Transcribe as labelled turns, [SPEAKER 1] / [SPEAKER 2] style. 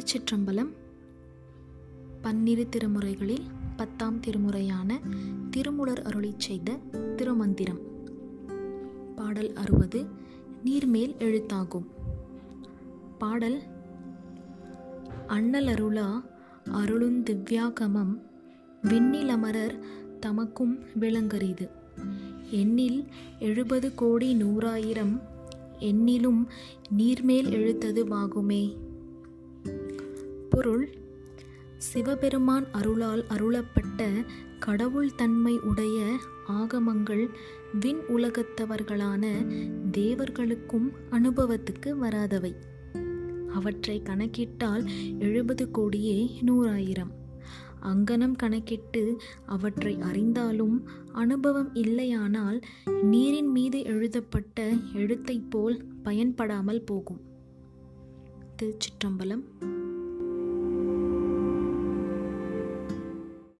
[SPEAKER 1] திருச்சிற்றம்பலம் பன்னிரு திருமுறைகளில் பத்தாம் திருமுறையான திருமுலர் அருளி செய்த திருமந்திரம். பாடல் அறுபது நீர்மேல் எழுத்தாகும். பாடல் அண்ணல் அருளா அருளுந்திவ்யாகமம் விண்ணிலமரர் தமக்கும் விளங்கரிது. எண்ணில் எழுபது கோடி நூறாயிரம் எண்ணிலும் நீர்மேல் எழுத்தது வாகுமே. பொருள் சிவபெருமான் அருளால் அருளப்பட்ட கடவுள் தன்மை உடைய ஆகமங்கள் விண் உலகத்தவர்களான தேவர்களுக்கும் அனுபவத்துக்கு வராதவை. அவற்றை கணக்கிட்டால் எழுபது கோடியே நூறாயிரம். அங்கனம் கணக்கிட்டு அவற்றை அறிந்தாலும் அனுபவம் இல்லையானால் நீரின் மீது எழுதப்பட்ட எழுத்தைப் போல் பயன்படாமல் போகும். திருச்சிற்றம்பலம்